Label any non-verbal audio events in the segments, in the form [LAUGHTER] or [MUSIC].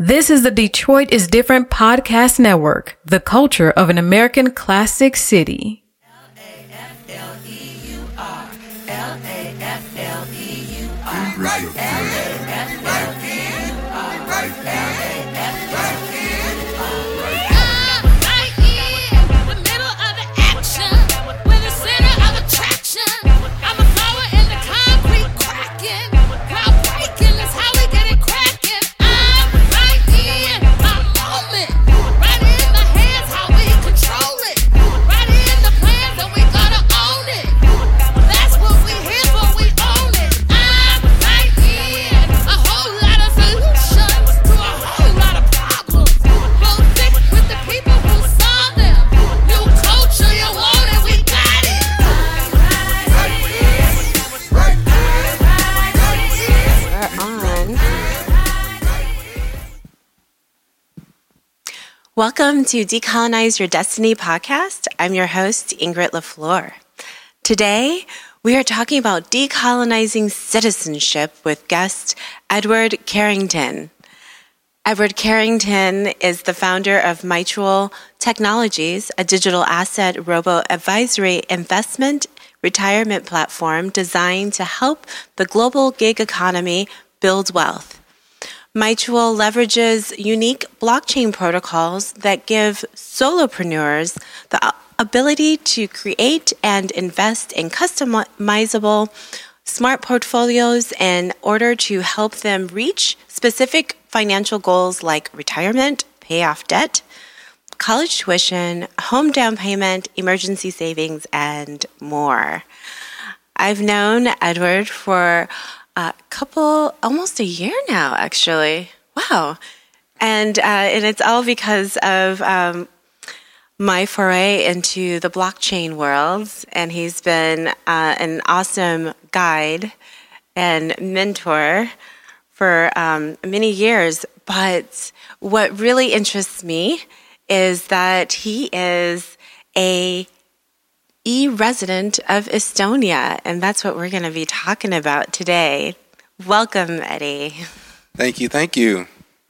This is the Detroit is Different podcast network, the culture of an American classic city. Welcome to Decolonize Your Destiny podcast. I'm your host, Ingrid LaFleur. Today, we are talking about decolonizing citizenship with guest Edward Carrington. Edward Carrington is the founder of Mytual Technologies, a digital asset robo advisory investment retirement platform designed to help the global gig economy build wealth. Mytual leverages unique blockchain protocols that give solopreneurs the ability to create and invest in customizable smart portfolios in order to help them reach specific financial goals like retirement, pay off debt, college tuition, home down payment, emergency savings, and more. I've known Edward for a couple, almost a year now, actually. Wow. And, uh, and it's all because of um, my foray into the blockchain world. And he's been uh, an awesome guide and mentor for um, many years. But what really interests me is that he is a e-resident of Estonia, and that's what we're going to be talking about today. Welcome, Eddie. Thank you, thank you.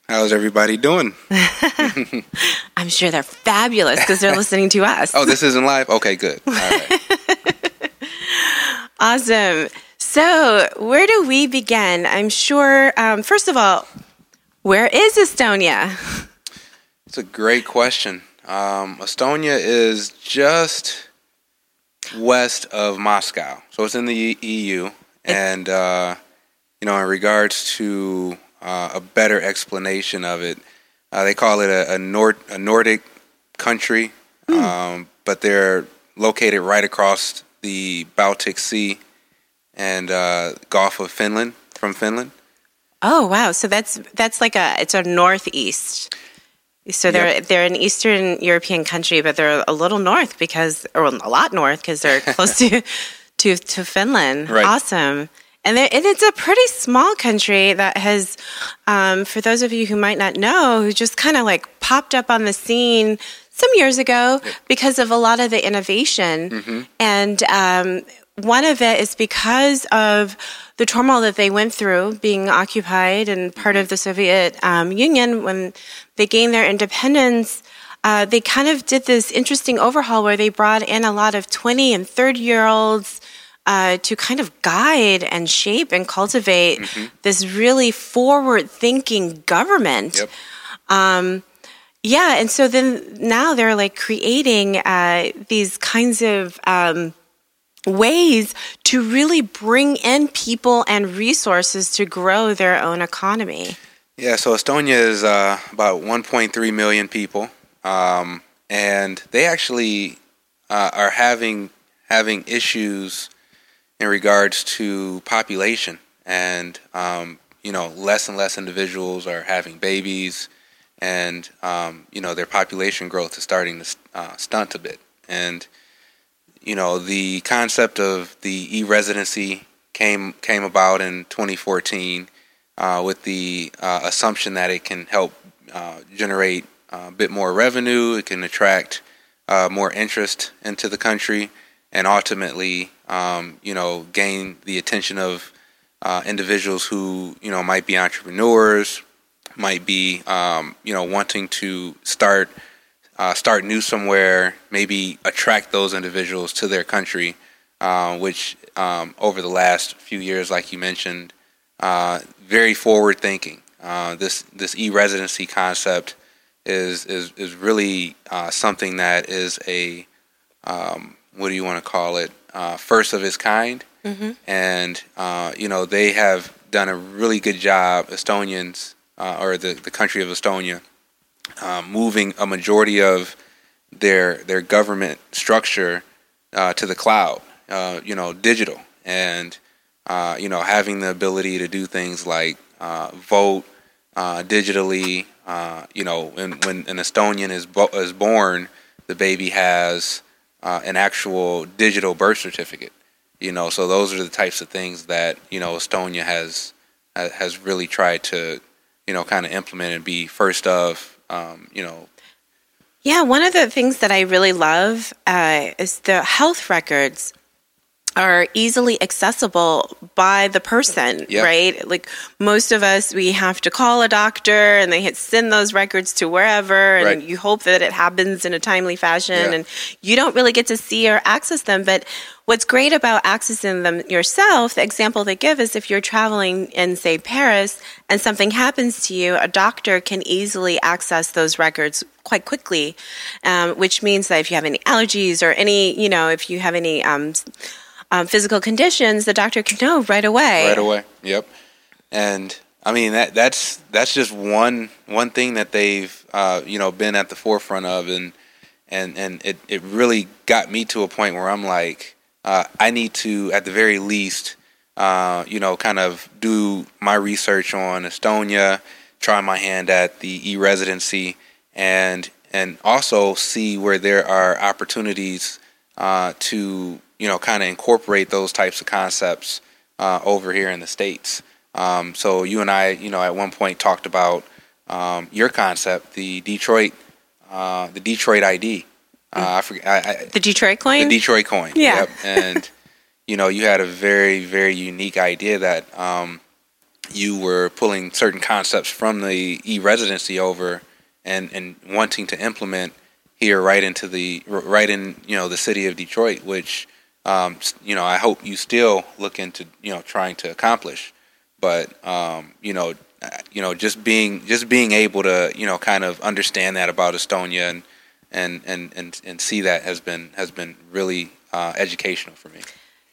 How's everybody doing? [LAUGHS] I'm sure they're fabulous because they're listening to us. oh, this isn't live? Okay, good. [LAUGHS] awesome. So, where do we begin? I'm sure, um, first of all, where is Estonia? It's a great question. Um, Estonia is just west of Moscow. So it's in the EU. And, uh, you know, in regards to uh, a better explanation of it, uh, they call it a, a, Nord, a Nordic country, mm. um, but they're located right across the Baltic Sea and uh, Gulf of Finland from Finland. Oh wow! So that's that's like a it's a northeast. So they're yep. they're an Eastern European country, but they're a little north because, or a lot north because they're [LAUGHS] close to to to Finland. Right. Awesome. And, and it's a pretty small country that has, um, for those of you who might not know, who just kind of like popped up on the scene some years ago yep. because of a lot of the innovation. Mm-hmm. And um, one of it is because of the turmoil that they went through being occupied and part of the Soviet um, Union when they gained their independence. Uh, they kind of did this interesting overhaul where they brought in a lot of 20 and 30 year olds uh, to kind of guide and shape and cultivate mm-hmm. this really forward thinking government. Yep. Um, yeah, and so then now they're like creating uh, these kinds of um, ways to really bring in people and resources to grow their own economy. Yeah, so Estonia is uh, about 1.3 million people, um, and they actually uh, are having having issues in regards to population, and um, you know, less and less individuals are having babies, and um, you know, their population growth is starting to uh, stunt a bit, and you know, the concept of the e-residency came came about in 2014 uh, with the uh, assumption that it can help uh, generate a bit more revenue, it can attract uh, more interest into the country, and ultimately, um, you know, gain the attention of uh, individuals who you know might be entrepreneurs, might be um, you know wanting to start uh, start new somewhere, maybe attract those individuals to their country, uh, which um, over the last few years, like you mentioned, uh, very forward thinking. Uh, this this e residency concept is is is really uh, something that is a um, what do you want to call it? Uh, first of its kind, mm-hmm. and you know they have done a really good job. Estonians or the the country of Estonia um, moving a majority of their their government structure uh, to the cloud, uh, you know, digital, and uh, you know, having the ability to do things like uh, vote uh, digitally. Uh, you know, when, when an Estonian is bo- is born, the baby has an actual digital birth certificate. You know, so those are the types of things that you know Estonia has has really tried to you know kind of implement and be first of um, you know. Yeah, one of the things that I really love uh, is the health records are easily accessible by the person, yep. right? Like most of us, we have to call a doctor and they hit send those records to wherever, and right. you hope that it happens in a timely fashion, yeah. and you don't really get to see or access them. But what's great about accessing them yourself, the example they give is if you're traveling in, say, Paris and something happens to you, a doctor can easily access those records quite quickly, um, which means that if you have any allergies or any, you know, if you have any um, um, physical conditions, the doctor can know right away. Right away. Yep. And I mean that that's that's just one one thing that they've uh, you know been at the forefront of, and and and it it really got me to a point where I'm like, uh, I need to at the very least, uh, you know, kind of do my research on Estonia, try my hand at the e-residency, and and also see where there are opportunities uh, to you know, kind of incorporate those types of concepts uh, over here in the states. Um, so you and I, you know, at one point talked about um, your concept, the Detroit, uh, the Detroit ID. Uh, I forget I, I, the Detroit coin. The Detroit coin. Yeah. Yep. And you know, you had a very, very unique idea that um, you were pulling certain concepts from the e-residency over and and wanting to implement here right into the right in you know the city of Detroit, which um, you know, I hope you still look into, you know, trying to accomplish. But, um, you know, uh, you know, just being just being able to, you know, kind of understand that about Estonia and and and and, and see that has been has been really uh, educational for me.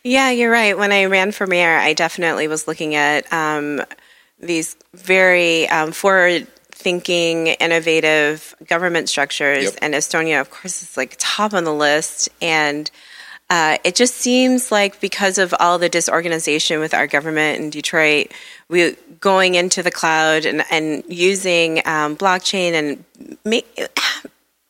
Yeah, you're right. When I ran for mayor, I definitely was looking at um, these very um, forward thinking, innovative government structures, yep. and Estonia, of course, is like top on the list. And uh, it just seems like because of all the disorganization with our government in Detroit, we going into the cloud and, and using um, blockchain and make,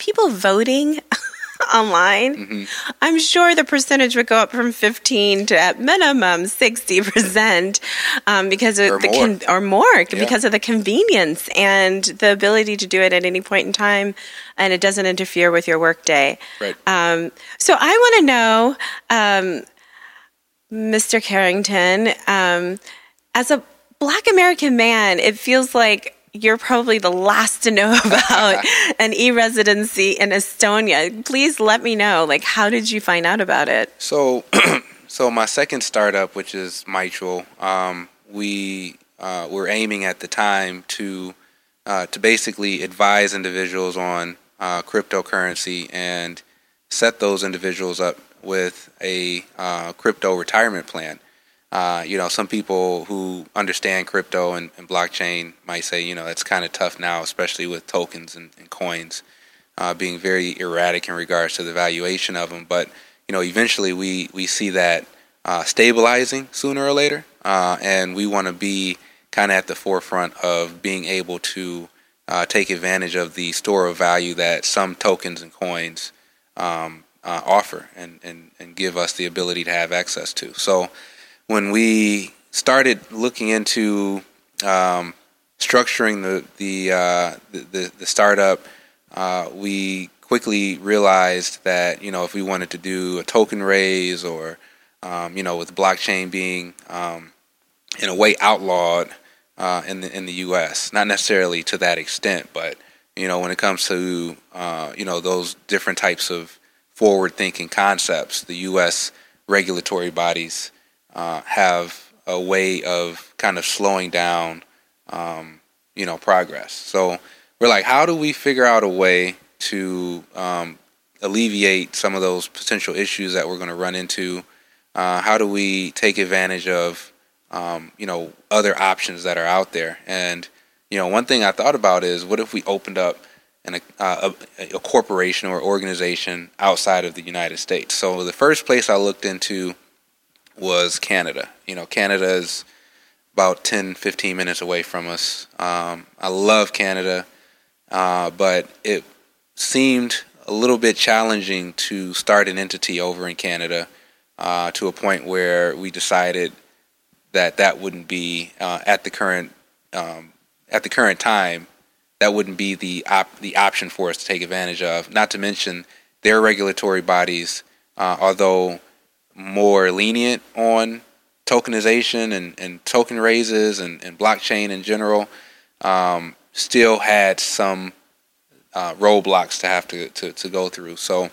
people voting [LAUGHS] online, mm-hmm. I'm sure the percentage would go up from 15 to at minimum 60 percent um, because of or the more. Con- or more yeah. because of the convenience and the ability to do it at any point in time, and it doesn't interfere with your workday. Right. Um, so I want to know, um, Mr. Carrington, um, as a Black American man, it feels like you're probably the last to know [LAUGHS] about [LAUGHS] an e-residency in Estonia. Please let me know. Like, how did you find out about it? So, [CLEARS THROAT] so my second startup, which is Mytual, um, we uh, were aiming at the time to uh, to basically advise individuals on uh, cryptocurrency and set those individuals up with a uh, crypto retirement plan. Uh, you know, some people who understand crypto and, and blockchain might say, you know, it's kind of tough now, especially with tokens and, and coins uh, being very erratic in regards to the valuation of them. But you know, eventually we we see that uh, stabilizing sooner or later, uh, and we want to be kind of at the forefront of being able to uh, take advantage of the store of value that some tokens and coins um, offer, and, and and give us the ability to have access to. So when we started looking into um, structuring the the, uh, the, the startup, uh, we quickly realized that you know if we wanted to do a token raise or um, you know with blockchain being um, in a way outlawed, uh, in the in the U.S. Not necessarily to that extent, but you know, when it comes to uh, you know those different types of forward-thinking concepts, the U.S. regulatory bodies uh, have a way of kind of slowing down, um, you know, progress. So we're like, how do we figure out a way to um, alleviate some of those potential issues that we're going to run into? Uh, how do we take advantage of, um, you know, other options that are out there? And you know, one thing I thought about is, what if we opened up an, uh, a, a corporation or organization outside of the United States? So the first place I looked into was Canada. You know, Canada is about 10, 15 minutes away from us. Um, I love Canada, uh, but it seemed a little bit challenging to start an entity over in Canada uh, to a point where we decided that that wouldn't be uh, at the current um, at the current time that wouldn't be the op- the option for us to take advantage of. Not to mention their regulatory bodies, uh, although more lenient on tokenization and, and token raises and, and blockchain in general, um, still had some uh, roadblocks to have to, to, to go through. So,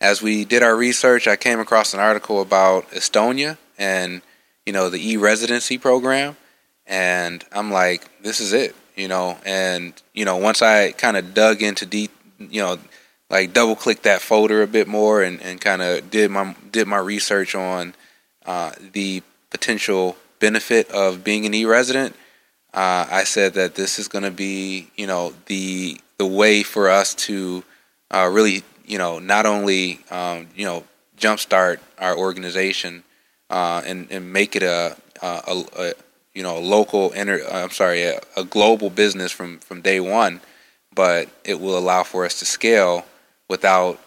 as we did our research, I came across an article about Estonia and you know the e-residency program, and I'm like, this is it, you know. And you know, once I kind of dug into deep, you know, like double clicked that folder a bit more and, and kind of did my did my research on uh, the potential benefit of being an e-resident. Uh, I said that this is going to be, you know, the the way for us to uh, really, you know, not only, um, you know, jumpstart our organization uh, and and make it a, a, a you know local inter, I'm sorry, a, a global business from from day one, but it will allow for us to scale without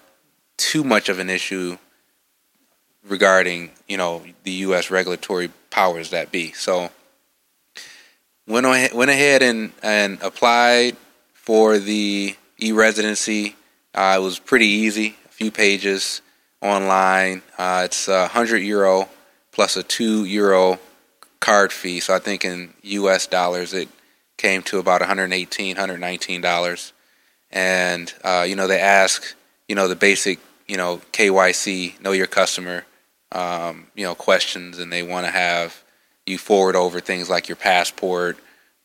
too much of an issue regarding you know the U.S. regulatory powers that be. So went on, went ahead and and applied for the e-residency. Uh, it was pretty easy, a few pages online. Uh, it's a hundred euro plus a two euro card fee. So I think in U.S. dollars it came to about 118 119 dollars and uh, you know they ask you know the basic you know KYC know your customer um, you know questions and they want to have you forward over things like your passport,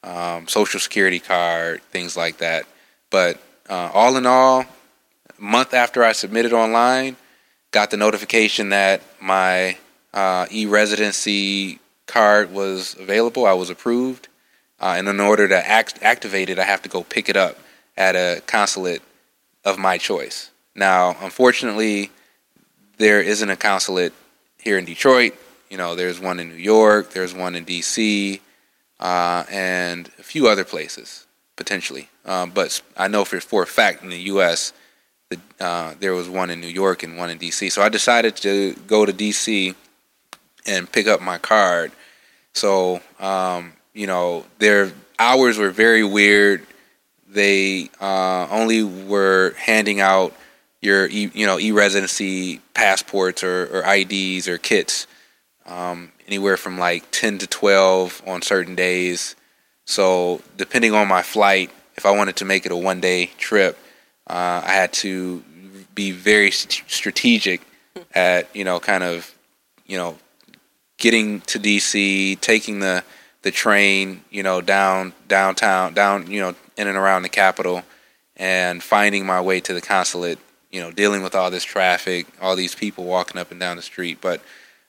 um, social security card, things like that. But uh, all in all, month after I submitted online, got the notification that my uh, e-residency card was available. I was approved, uh, and in order to act- activate it, I have to go pick it up at a consulate of my choice. Now, unfortunately, there isn't a consulate here in Detroit. You know, there's one in New York, there's one in D.C., uh, and a few other places potentially. Um, but I know for for a fact in the U.S. uh, there was one in New York and one in D.C. So I decided to go to D.C. and pick up my card. So um, you know, their hours were very weird they uh, only were handing out your e, you know e-residency passports or, or IDs or kits um, anywhere from like 10 to 12 on certain days. So depending on my flight, if I wanted to make it a one day trip, uh, I had to be very st- strategic at you know kind of you know getting to DC, taking the the train, you know, down downtown, down, you know, in and around the capital, and finding my way to the consulate. You know, dealing with all this traffic, all these people walking up and down the street. But,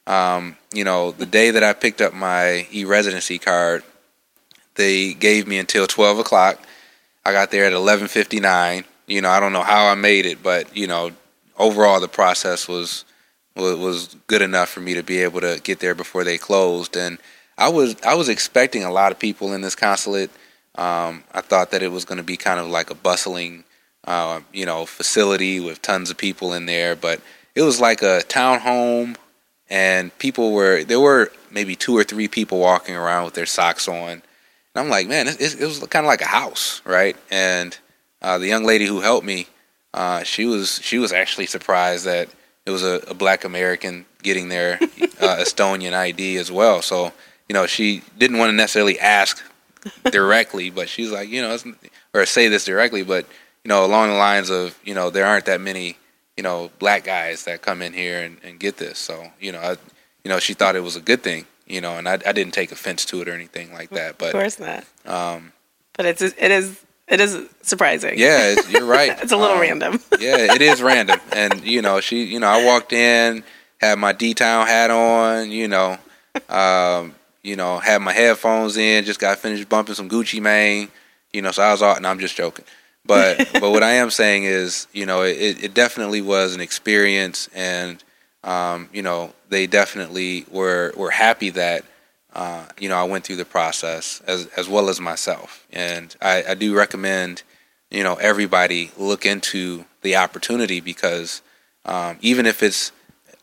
um, you know, the day that I picked up my e-residency card, they gave me until twelve o'clock. I got there at eleven fifty nine. You know, I don't know how I made it, but you know, overall the process was was good enough for me to be able to get there before they closed and I was I was expecting a lot of people in this consulate. Um, I thought that it was going to be kind of like a bustling, uh, you know, facility with tons of people in there, but it was like a town home, and people were there were maybe two or three people walking around with their socks on, and I'm like, man, it, it was kind of like a house, right? And uh, the young lady who helped me, uh, she was she was actually surprised that it was a, a black American getting their uh, Estonian ID as well. So you know, she didn't want to necessarily ask directly, but she's like, you know, or say this directly, but you know, along the lines of, you know, there aren't that many, you know, black guys that come in here and, and get this. So, you know, I, you know, she thought it was a good thing, you know, and I, I didn't take offense to it or anything like that. But of course not. Um, but it's it is it is surprising. Yeah, you're right. it's a little um, random. yeah, it is random, and you know, she, you know, I walked in, had my D Town hat on, you know, um, you know, had my headphones in, just got finished bumping some Gucci Mane, you know, so I was all, and I'm just joking. But [LAUGHS] but what I am saying is, you know, it, it definitely was an experience, and um, you know, they definitely were were happy that uh, you know I went through the process as as well as myself, and I, I do recommend you know everybody look into the opportunity because um, even if it's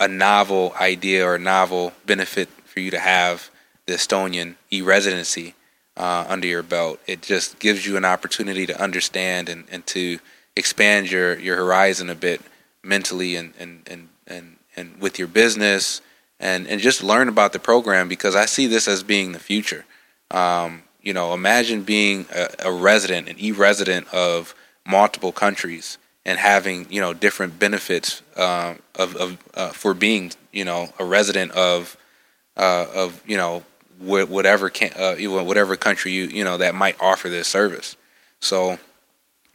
a novel idea or a novel benefit for you to have the Estonian e-residency, uh, under your belt. It just gives you an opportunity to understand and, and to expand your, your horizon a bit mentally and, and, and, and, and with your business and, and just learn about the program because I see this as being the future. Um, you know, imagine being a, a resident, an e-resident of multiple countries and having you know different benefits uh, of, of uh, for being you know a resident of uh, of you know whatever uh, whatever country you you know that might offer this service. So,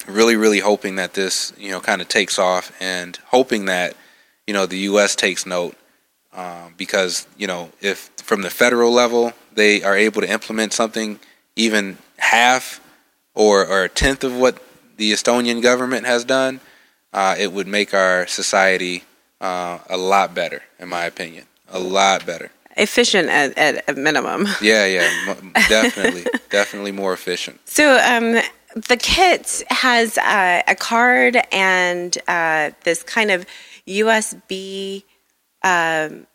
really, really hoping that this you know kind of takes off, and hoping that you know the U.S. takes note, um, because you know if from the federal level they are able to implement something even half or or a tenth of what the Estonian government has done, uh, it would make our society uh, a lot better, in my opinion, a lot better efficient at, at a minimum. Yeah, yeah, definitely, [LAUGHS] definitely more efficient. So, um, the kit has uh, a card and uh, this kind of USB um,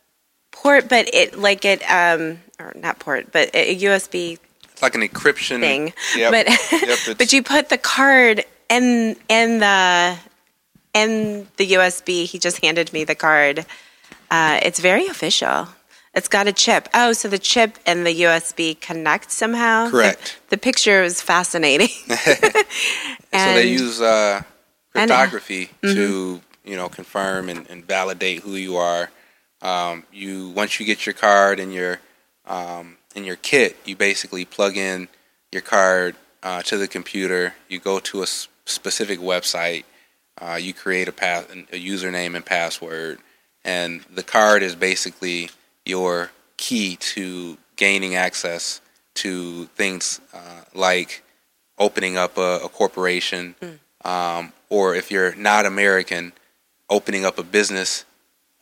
port, but it like it um, or not port, but a USB. It's like an encryption thing. Yep. But yep, [LAUGHS] but you put the card in in the in the USB. He just handed me the card. Uh, it's very official. It's got a chip. Oh, so the chip and the USB connect somehow? Correct. The, the picture is fascinating. [LAUGHS] so they use uh, cryptography mm-hmm. to, you know, confirm and, and validate who you are. Um, you once you get your card and your um, in your kit, you basically plug in your card uh, to the computer. You go to a s- specific website. Uh, you create a, path, a username and password, and the card is basically your key to gaining access to things uh, like opening up a, a corporation, mm. um, or if you're not American, opening up a business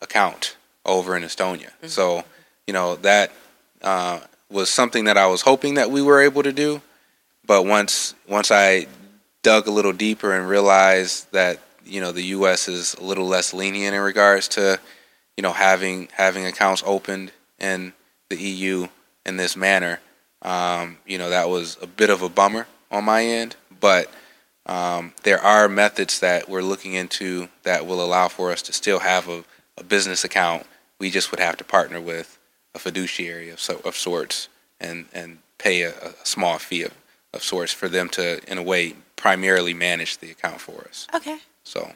account over in Estonia. Mm-hmm. So, you know, that uh, was something that I was hoping that we were able to do. But once once I dug a little deeper and realized that you know the U.S. is a little less lenient in regards to you know, having having accounts opened in the EU in this manner, um, you know, that was a bit of a bummer on my end. But um, there are methods that we're looking into that will allow for us to still have a, a business account. We just would have to partner with a fiduciary of, so, of sorts and, and pay a, a small fee of, of sorts for them to, in a way, primarily manage the account for us. Okay. So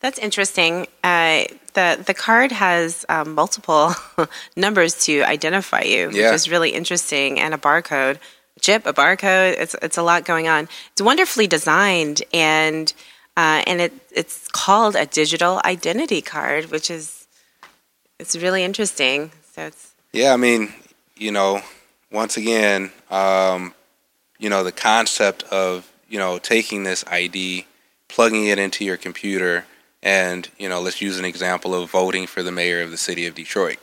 that's interesting. Uh, the the card has um, multiple [LAUGHS] numbers to identify you, which is really interesting, and a barcode, chip, a barcode. It's it's a lot going on. It's wonderfully designed, and uh, and it it's called a digital identity card, which is it's really interesting. So it's yeah. I mean, you know, once again, um, you know, the concept of you know taking this ID, plugging it into your computer and you know let's use an example of voting for the mayor of the city of detroit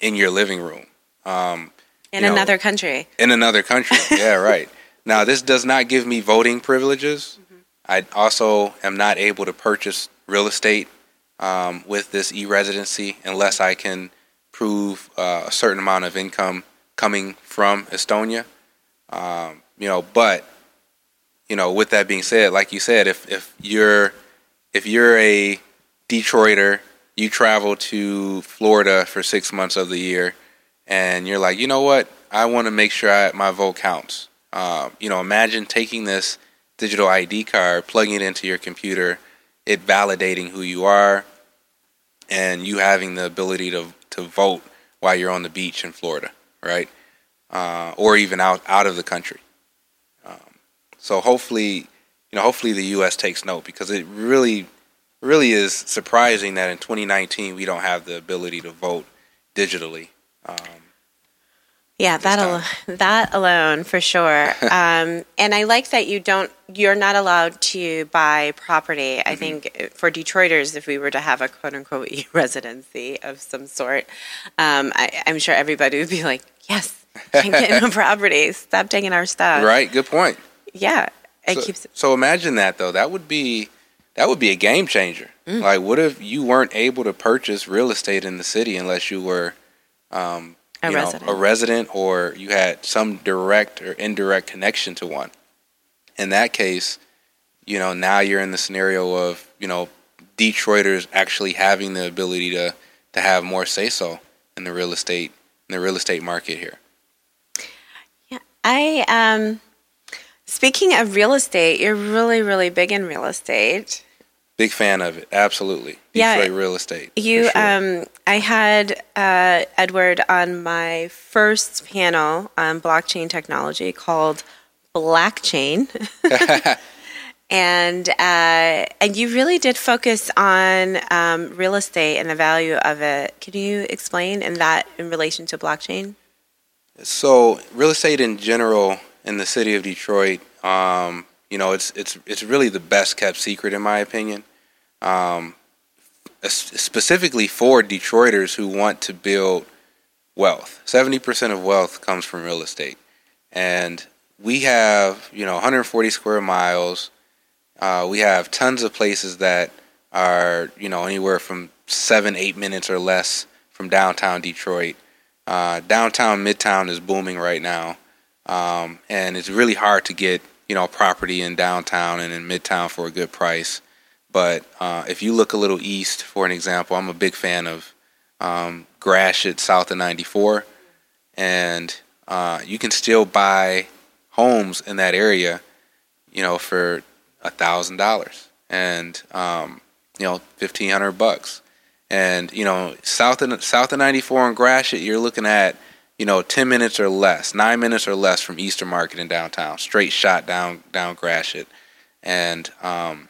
in your living room. Um, in another know, country. in another country. [LAUGHS] Yeah right. Now this does not give me voting privileges. Mm-hmm. i also am not able to purchase real estate um, with this e-residency unless i can prove uh, a certain amount of income coming from estonia. Um, you know but you know with that being said like you said if if you're if you're a Detroiter, you travel to Florida for six months of the year, and you're like, you know what, I want to make sure I, my vote counts. Um, you know, imagine taking this digital ID card, plugging it into your computer, it validating who you are, and you having the ability to to vote while you're on the beach in Florida, right? Uh, or even out out of the country. Um, so hopefully, you know, hopefully the U.S. takes note because it really, really is surprising that in 2019 we don't have the ability to vote digitally. Um, yeah, that al- that alone for sure. [LAUGHS] um, and I like that you don't. You're not allowed to buy property. I mm-hmm. think for Detroiters, if we were to have a quote unquote e [LAUGHS] residency of some sort, um, I, am sure everybody would be like, "Yes, can get [LAUGHS] no property. Stop taking our stuff." Right. Good point. Yeah, it so, keeps. So imagine that though. That would be that would be a game changer. Mm. Like, what if you weren't able to purchase real estate in the city unless you were um, a you resident. Know, a resident or you had some direct or indirect connection to one. In that case, you know, now you're in the scenario of, you know, Detroiters actually having the ability to to have more say so in the real estate in the real estate market here. Yeah, I um speaking of real estate, you're really really big in real estate. Big fan of it, absolutely. Yeah, Detroit real estate. You, sure. um, I had uh, Edward on my first panel on blockchain technology called Blackchain, [LAUGHS] and uh, and you really did focus on um, real estate and the value of it. Can you explain in that in relation to blockchain? So, real estate in general in the city of Detroit. Um, you know, it's it's it's really the best kept secret in my opinion. Um, specifically for Detroiters who want to build wealth. Seventy percent of wealth comes from real estate, and we have you know 140 square miles. Uh, we have tons of places that are you know anywhere from seven eight minutes or less from downtown Detroit. Uh, downtown Midtown is booming right now, um, and it's really hard to get you know property in downtown and in midtown for a good price. But uh, if you look a little east, for an example, I'm a big fan of um, Gratiot south of 94, and uh, you can still buy homes in that area, you know, for a thousand dollars and um, you know fifteen hundred bucks. And you know, south of south of 94 in Gratiot, you're looking at you know, 10 minutes or less, nine minutes or less from Eastern Market in downtown, straight shot down, down Gratiot. And, um,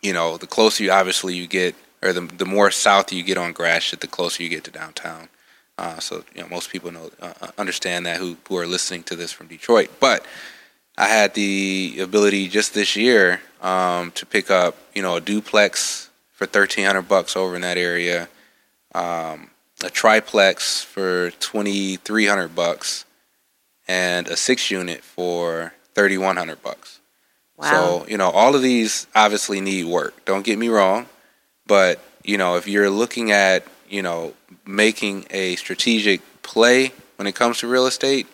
you know, the closer you obviously you get, or the, the more south you get on Gratiot, the closer you get to downtown. Uh, so, you know, most people know, uh, uh, understand that who, who are listening to this from Detroit. But I had the ability just this year um, to pick up, you know, a duplex for 1300 bucks over in that area. Um, a triplex for 2300 bucks and a six unit for 3100 bucks. Wow. So, you know, all of these obviously need work. Don't get me wrong, but you know, if you're looking at, you know, making a strategic play when it comes to real estate,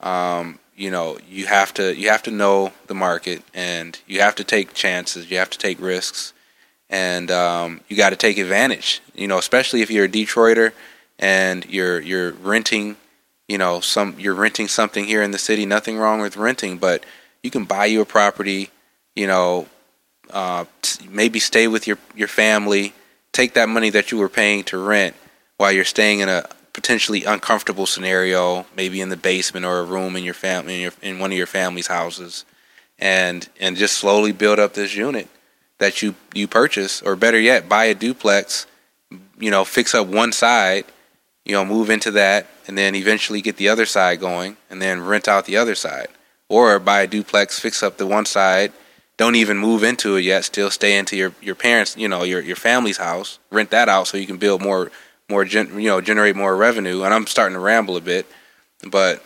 um, you know, you have to you have to know the market and you have to take chances, you have to take risks and um, you got to take advantage. You know, especially if you're a Detroiter and you're you're renting, you know, some you're renting something here in the city. Nothing wrong with renting, but you can buy you a property. You know, uh, maybe stay with your your family. Take that money that you were paying to rent while you're staying in a potentially uncomfortable scenario, maybe in the basement or a room in your family in, your, in one of your family's houses, and and just slowly build up this unit that you you purchase, or better yet, buy a duplex. You know, fix up one side, you know, move into that, and then eventually get the other side going, and then rent out the other side, or buy a duplex, fix up the one side, don't even move into it yet, still stay into your your parents, you know, your your family's house, rent that out so you can build more more gen, you know generate more revenue. And I'm starting to ramble a bit, but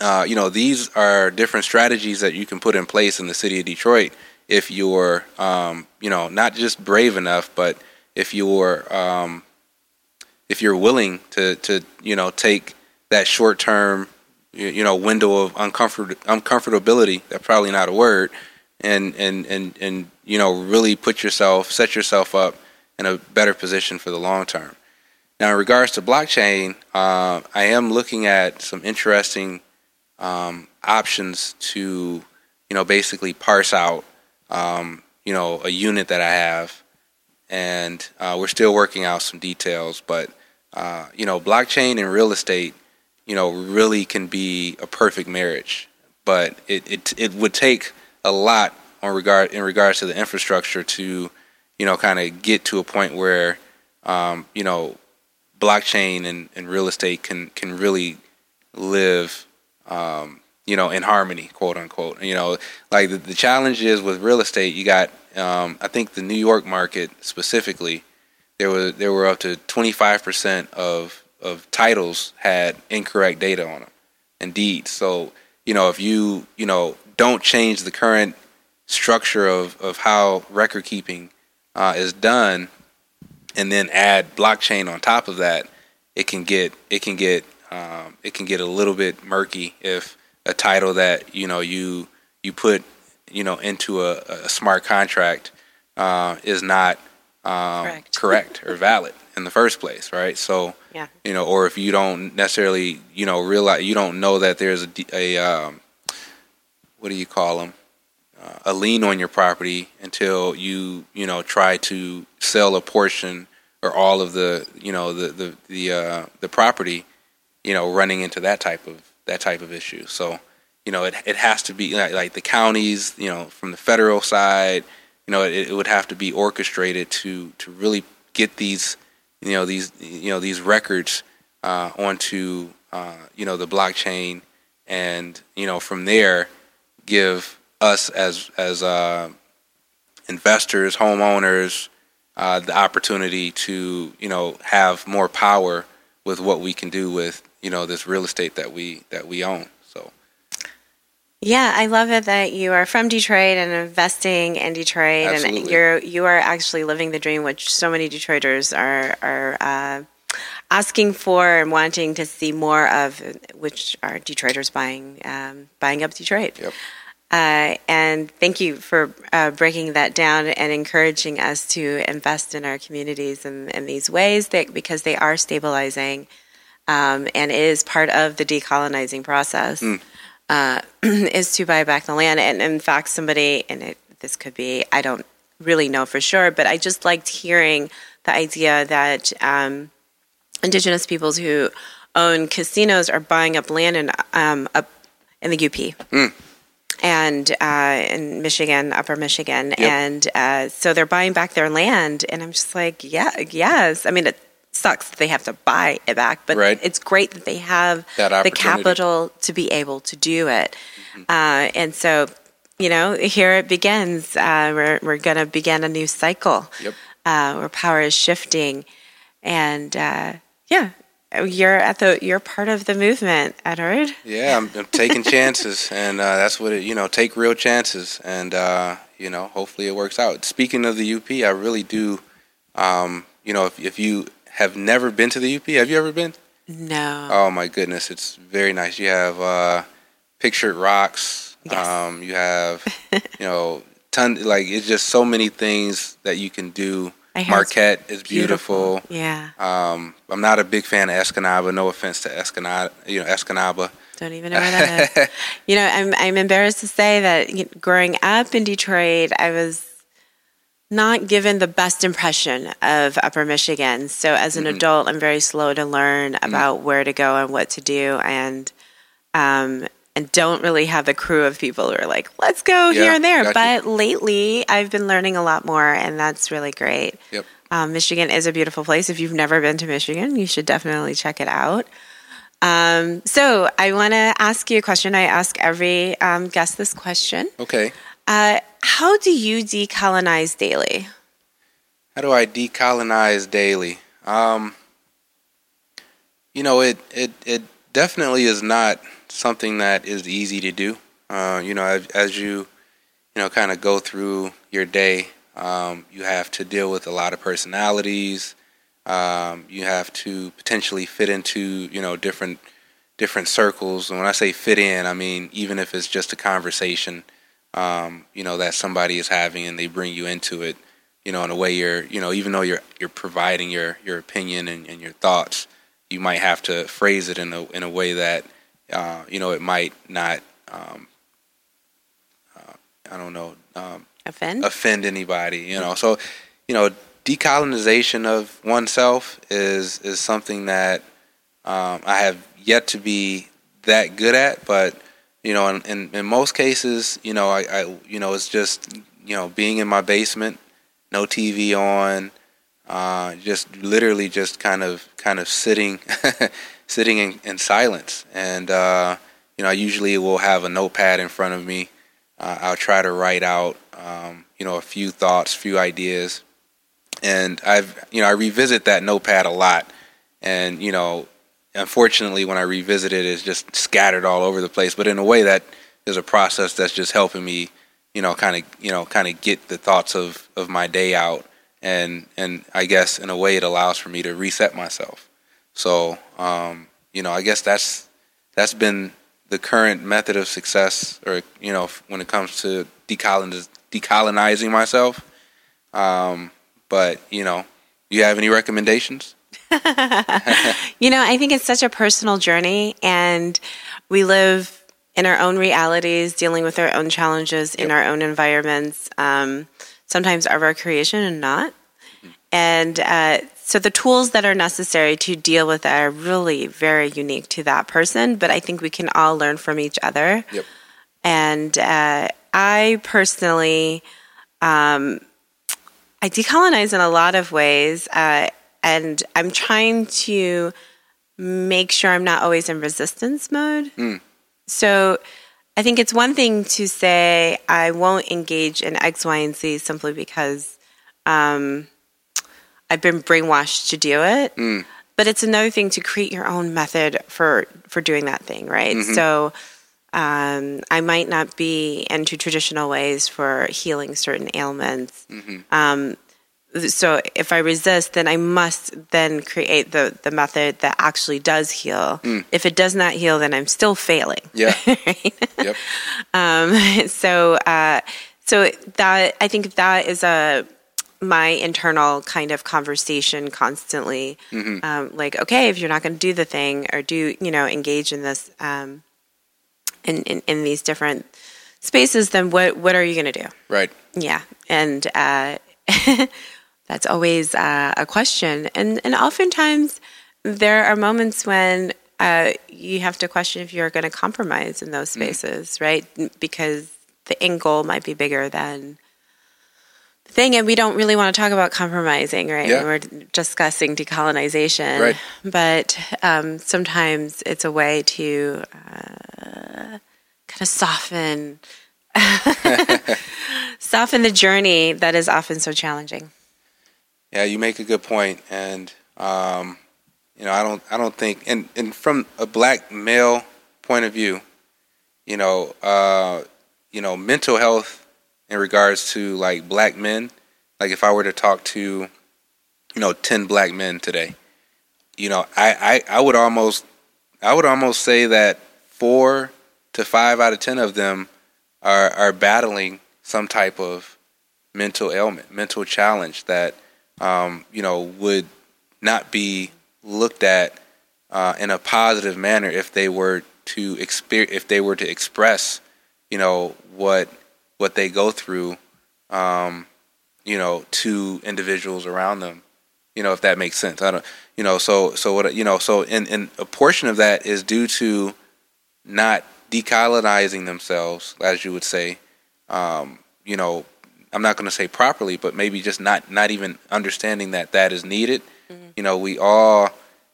uh, you know, these are different strategies that you can put in place in the city of Detroit if you're, um, you know, not just brave enough, but if you're, um, if you're willing to, to, you know, take that short term, you know, window of uncomfort uncomfortability. That's probably not a word, and and and and you know, really put yourself, set yourself up in a better position for the long term. Now, in regards to blockchain, uh, I am looking at some interesting um, options to, you know, basically parse out, um, you know, a unit that I have, and uh, we're still working out some details. But uh, you know, blockchain and real estate, you know, really can be a perfect marriage. But it it, it would take a lot on regard in regards to the infrastructure to, you know, kind of get to a point where, um, you know, blockchain and, and real estate can can really live um, you know in harmony quote unquote. You know like the, the challenge is with real estate you got um, i think the new york market specifically there was there were up to 25% of of titles had incorrect data on them and deeds. So you know if you you know don't change the current structure of of how record keeping uh, is done and then add blockchain on top of that, it can get it can get um, it can get a little bit murky if a title that you know you you put you know into a, a smart contract uh, is not um, correct. [LAUGHS] correct or valid in the first place, right? So yeah. you know, or if you don't necessarily you know realize you don't know that there's a, a um, what do you call them uh, a lien on your property until you you know try to sell a portion or all of the you know the the the uh, the property you know running into that type of that type of issue. So you know it it has to be like, like the counties you know from the federal side you know it, it would have to be orchestrated to to really get these you know these you know these records uh, onto uh, you know the blockchain and you know from there give us as as uh, investors, homeowners, uh, the opportunity to you know have more power with what we can do with you know this real estate that we that we own. So. Yeah, I love it that you are from Detroit and investing in Detroit, Absolutely. and you're you are actually living the dream, which so many Detroiters are are uh, asking for and wanting to see more of, which are Detroiters buying um, buying up Detroit. Yep. Uh, and thank you for uh, breaking that down and encouraging us to invest in our communities in, in these ways that, because they are stabilizing um, and is part of the decolonizing process mm. uh, [CLEARS THROAT] is to buy back the land. And in fact, somebody, and it, this could be, I don't really know for sure, but I just liked hearing the idea that um, indigenous peoples who own casinos are buying up land in, um, up in the UP. Mm and uh, in Michigan, Upper Michigan, yep. and uh, so they're buying back their land, and I'm just like, yeah, yes. I mean, it sucks that they have to buy it back, but right. it's great that they have that the capital to be able to do it, mm-hmm. uh, and so you know, here it begins. Uh, we're we're going to begin a new cycle yep. Uh, where power is shifting, and uh, yeah, you're at the you're part of the movement, Edward. Yeah, I'm, I'm taking chances, [LAUGHS] and uh, that's what it. You know, take real chances, and uh, you know, hopefully it works out. Speaking of the UP, I really do. Um, you know, if if you have never been to the UP, have you ever been? No. Oh my goodness, it's very nice. You have uh, pictured rocks. Yes. Um, you have, [LAUGHS] you know, ton like it's just so many things that you can do Marquette is beautiful. beautiful. Yeah. Um, I'm not a big fan of Escanaba. No offense to Escanaba, you know Escanaba. Don't even know where that is. [LAUGHS] You know, I'm I'm embarrassed to say that growing up in Detroit, I was not given the best impression of Upper Michigan. So as an mm-hmm. adult, I'm very slow to learn mm-hmm. about mm-hmm. where to go and what to do, and um, and don't really have a crew of people who are like, let's go yeah, here and there. But lately, I've been learning a lot more, and that's really great. Yep. Um, Michigan is a beautiful place. If you've never been to Michigan, you should definitely check it out. Um, so, I want to ask you a question. I ask every um, guest this question. Okay. Uh, how do you decolonize daily? How do I decolonize daily? Um, you know, it, it, it definitely is not something that is easy to do. Uh, you know, as, as, you you know kind of go through your day, um, you have to deal with a lot of personalities. Um, you have to potentially fit into you know different different circles. And when I say fit in, I mean even if it's just a conversation, um, you know that somebody is having and they bring you into it. you know, in a way you're, you know, even though you're you're providing your your opinion and, and your thoughts, you might have to phrase it in a in a way that, uh, you know, it might not, um, uh, I don't know, um, Offend? offend anybody. You know, so you know, decolonization of oneself is is something that um, I have yet to be that good at, but you know, in, in, in most cases, you know, I, I, you know, it's just you know, being in my basement, no TV on, uh, just literally just kind of kind of sitting, [LAUGHS] sitting in, in silence, and uh, you know, I usually will have a notepad in front of me. Uh, I'll try to write out, um, you know, a few thoughts, few ideas, and I've, you know, I revisit that notepad a lot, and you know, unfortunately, when I revisit it, it's just scattered all over the place. But in a way, that is a process that's just helping me, you know, kind of, you know, kind of get the thoughts of of my day out, and and I guess in a way, it allows for me to reset myself. So, um, you know, I guess that's that's been the current method of success, or you know, when it comes to decoloniz- decolonizing myself. Um, but you know, you have any recommendations? [LAUGHS] you know, I think it's such a personal journey, and we live in our own realities, dealing with our own challenges in our own environments. Um, sometimes of our creation and not. And uh, so the tools that are necessary to deal with that are really very unique to that person, but I think we can all learn from each other. Yep. And uh, I personally, um, I decolonize in a lot of ways, uh, and I'm trying to make sure I'm not always in resistance mode. So I think it's one thing to say I won't engage in X, Y, and Z simply because um, I've been brainwashed to do it. But it's another thing to create your own method for for doing that thing, right? So um, I might not be into traditional ways for healing certain ailments. Um, so if I resist, then I must then create the the method that actually does heal. If it does not heal, then I'm still failing. Yeah. [LAUGHS] right? Yep. [LAUGHS] Um, so, uh, so that I think that is a my internal kind of conversation constantly. Um, like, okay, if you're not going to do the thing or do you know engage in this um, in, in in these different spaces, then what what are you going to do? Right. Yeah, and uh, [LAUGHS] that's always uh, a question, and and oftentimes there are moments when uh, you have to question if you're going to compromise in those spaces, right? Because the end goal might be bigger than the thing, and we don't really want to talk about compromising, right? Yeah. We're discussing decolonization, Right. but um, sometimes it's a way to uh, kind of soften [LAUGHS] [LAUGHS] soften the journey that is often so challenging. Yeah, you make a good point, and um, you know, I don't, I don't think, and and from a black male point of view, you know, uh, you know, mental health in regards to like black men, like if I were to talk to, you know, ten black men today, you know, I, I, I would almost, I would almost say that four to five out of ten of them are are battling some type of mental ailment, mental challenge that um, you know would not be looked at uh, in a positive manner if they were to exper- if they were to express you know what what they go through um, you know to individuals around them you know if that makes sense. I don't you know so so what you know so and, and a portion of that is due to not decolonizing themselves as you would say um, you know i'm not going to say properly but maybe just not not even understanding that that is needed. You know we all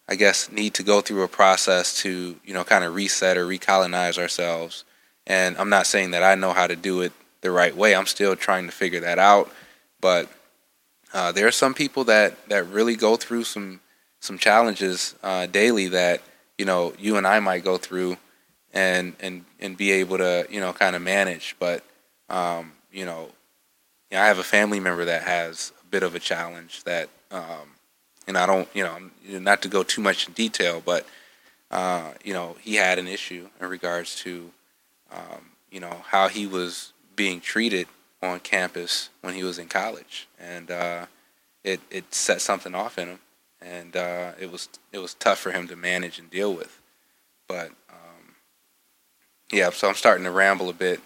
i guess need to go through a process to you know kind of reset or recolonize ourselves. And i'm not saying that i know how to do it the right way. I'm still trying to figure that out. But uh, there are some people that that really go through some some challenges uh, daily that you know you and I might go through and and and be able to you know kind of manage. But um, you know, you know, I have a family member that has a bit of a challenge that, um, and I don't you know not to go too much in detail, but uh, you know he had an issue in regards to um, you know how he was being treated on campus when he was in college, and uh, it it set something off in him, and uh, it was it was tough for him to manage and deal with. But um, yeah, so I'm starting to ramble a bit,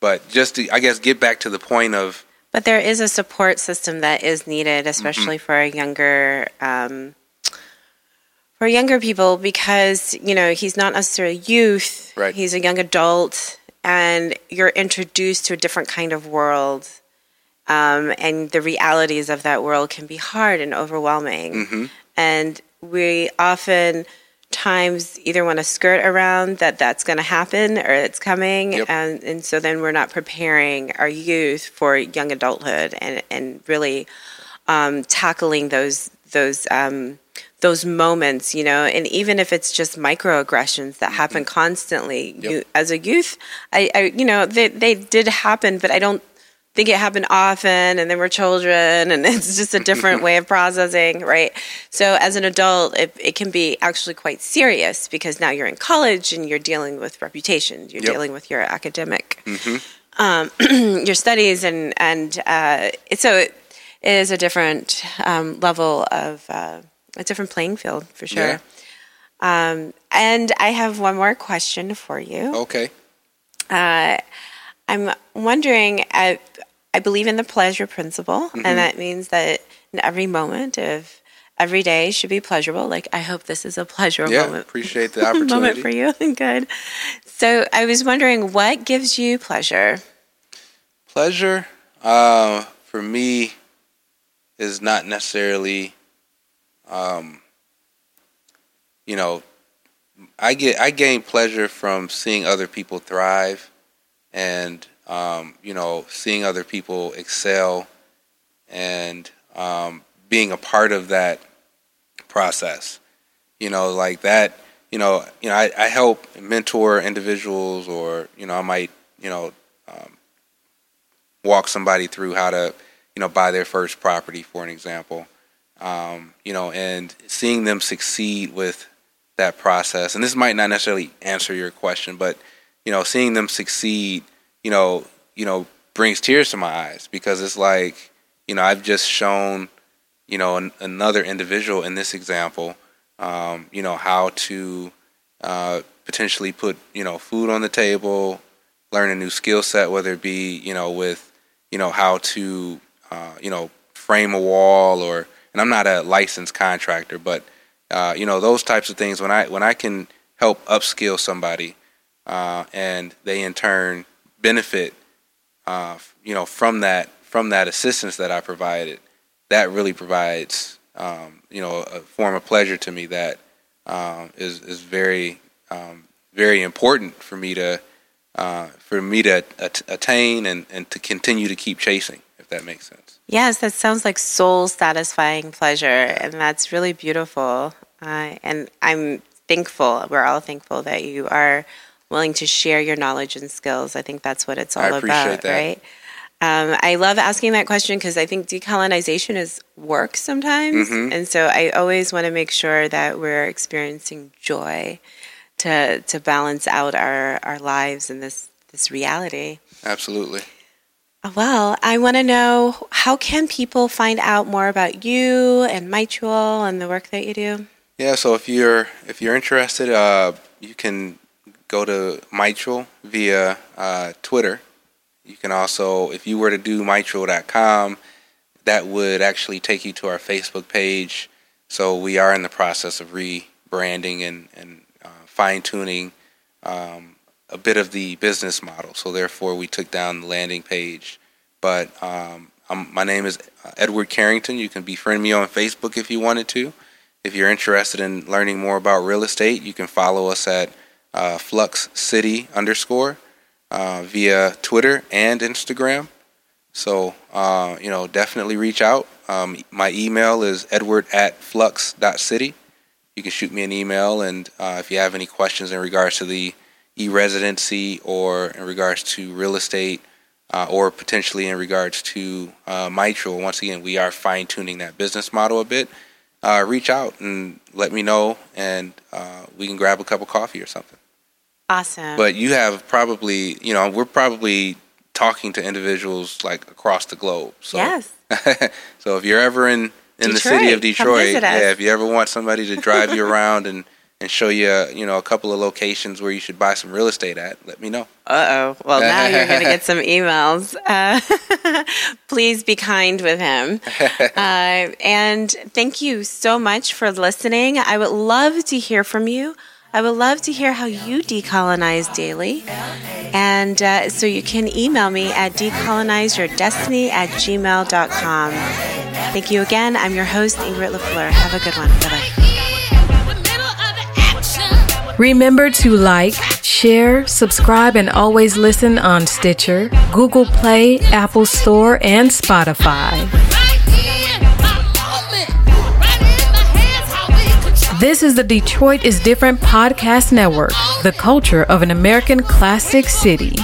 but just to I guess get back to the point of But there is a support system that is needed, especially for a younger um, for younger people, because you know he's not necessarily a youth. Right. He's a young adult, and you're introduced to a different kind of world, um, and the realities of that world can be hard and overwhelming. Mhm. And we often times either want to skirt around that that's going to happen or it's coming Yep. and, and so then we're not preparing our youth for young adulthood and, and really um, tackling those those um, those moments you know and even if it's just microaggressions that happen constantly Mm-hmm. Yep. you, as a youth I, I you know they, they did happen but i don't think it happened often and they were children and [LAUGHS] it's just a different way of processing right so as an adult it, it can be actually quite serious because now you're in college and you're dealing with reputation you're Yep. dealing with your academic Mhm. um, [CLEARS THROAT] your studies and and uh, it, so it is a different um, level of uh, a different playing field for sure Yeah. um, and i have one more question for you okay, uh, I'm wondering. I, I believe in the pleasure principle, Mm-hmm. and that means that in every moment of every day should be pleasurable. Like I hope this is a pleasure moment. yeah, moment appreciate the [LAUGHS] opportunity. moment for you. [LAUGHS] Good. So I was wondering, what gives you pleasure? Pleasure, uh, for me, is not necessarily, um, you know, I get I gain pleasure from seeing other people thrive, and um, you know, seeing other people excel, and um, being a part of that process. You know, like that. You know, you know, I, I help mentor individuals, or you know, I might, you know, um, walk somebody through how to, you know, buy their first property, for an example. Um, you know, and seeing them succeed with that process. And this might not necessarily answer your question, but you know, seeing them succeed, you know, you know, brings tears to my eyes because it's like, you know, I've just shown, you know, an, another individual in this example, um, you know, how to uh, potentially put, you know, food on the table, learn a new skill set, whether it be, you know, with, you know, how to, uh, you know, frame a wall or, and I'm not a licensed contractor, but, uh, you know, those types of things. When I when I can help upskill somebody, uh, and they in turn benefit, uh, you know, from that from that assistance that I provided, that really provides, um, you know, a form of pleasure to me that um, is is very um, very important for me to uh, for me to at- attain and, and to continue to keep chasing, if that makes sense. Yes, that sounds like soul satisfying pleasure, and that's really beautiful. Uh, and I'm thankful, we're all thankful that you are willing to share your knowledge and skills. I think that's what it's all I appreciate about, that. right? Um, I love asking that question because I think decolonization is work sometimes. Mhm. And so I always want to make sure that we're experiencing joy to, to balance out our, our lives in this, this reality. Absolutely. Well, I want to know how can people find out more about you and Mytual and the work that you do? Yeah, so if you're if you're interested, uh, you can go to Mytual via uh, Twitter. You can also, if you were to do mytual.com, that would actually take you to our Facebook page. So we are in the process of rebranding and, and uh, fine tuning um, a bit of the business model. So therefore, we took down the landing page. But um, my name is Edward Carrington. You can befriend me on Facebook if you wanted to. If you're interested in learning more about real estate, you can follow us at uh, Flux City underscore uh, via Twitter and Instagram. So, uh, you know, definitely reach out. Um, my email is edward at flux.city. You can shoot me an email, and uh, if you have any questions in regards to the e residency or in regards to real estate uh, or potentially in regards to uh, Mytual, once again, we are fine tuning that business model a bit. Uh, reach out and let me know, and we can grab a cup of coffee or something. Awesome. But you have probably, you know, we're probably talking to individuals like across the globe. So, yes. [LAUGHS] so if you're ever in in the city of Detroit, yeah, if you ever want somebody to drive you around and and show you, uh, you know, a couple of locations where you should buy some real estate at, let me know. Uh oh. Well, now you're going to get [LAUGHS] some emails. Uh, [LAUGHS] please be kind with him. Uh, and thank you so much for listening. I would love to hear from you. I would love to hear how you decolonize daily. And uh, so you can email me at decolonizeyourdestiny at gmail.com. Thank you again. I'm your host, Ingrid LaFleur. Have a good one. Bye bye. Remember to like, share, subscribe, and always listen on Stitcher, Google Play, Apple Store, and Spotify. This is the Detroit is Different podcast network, the culture of an American classic city.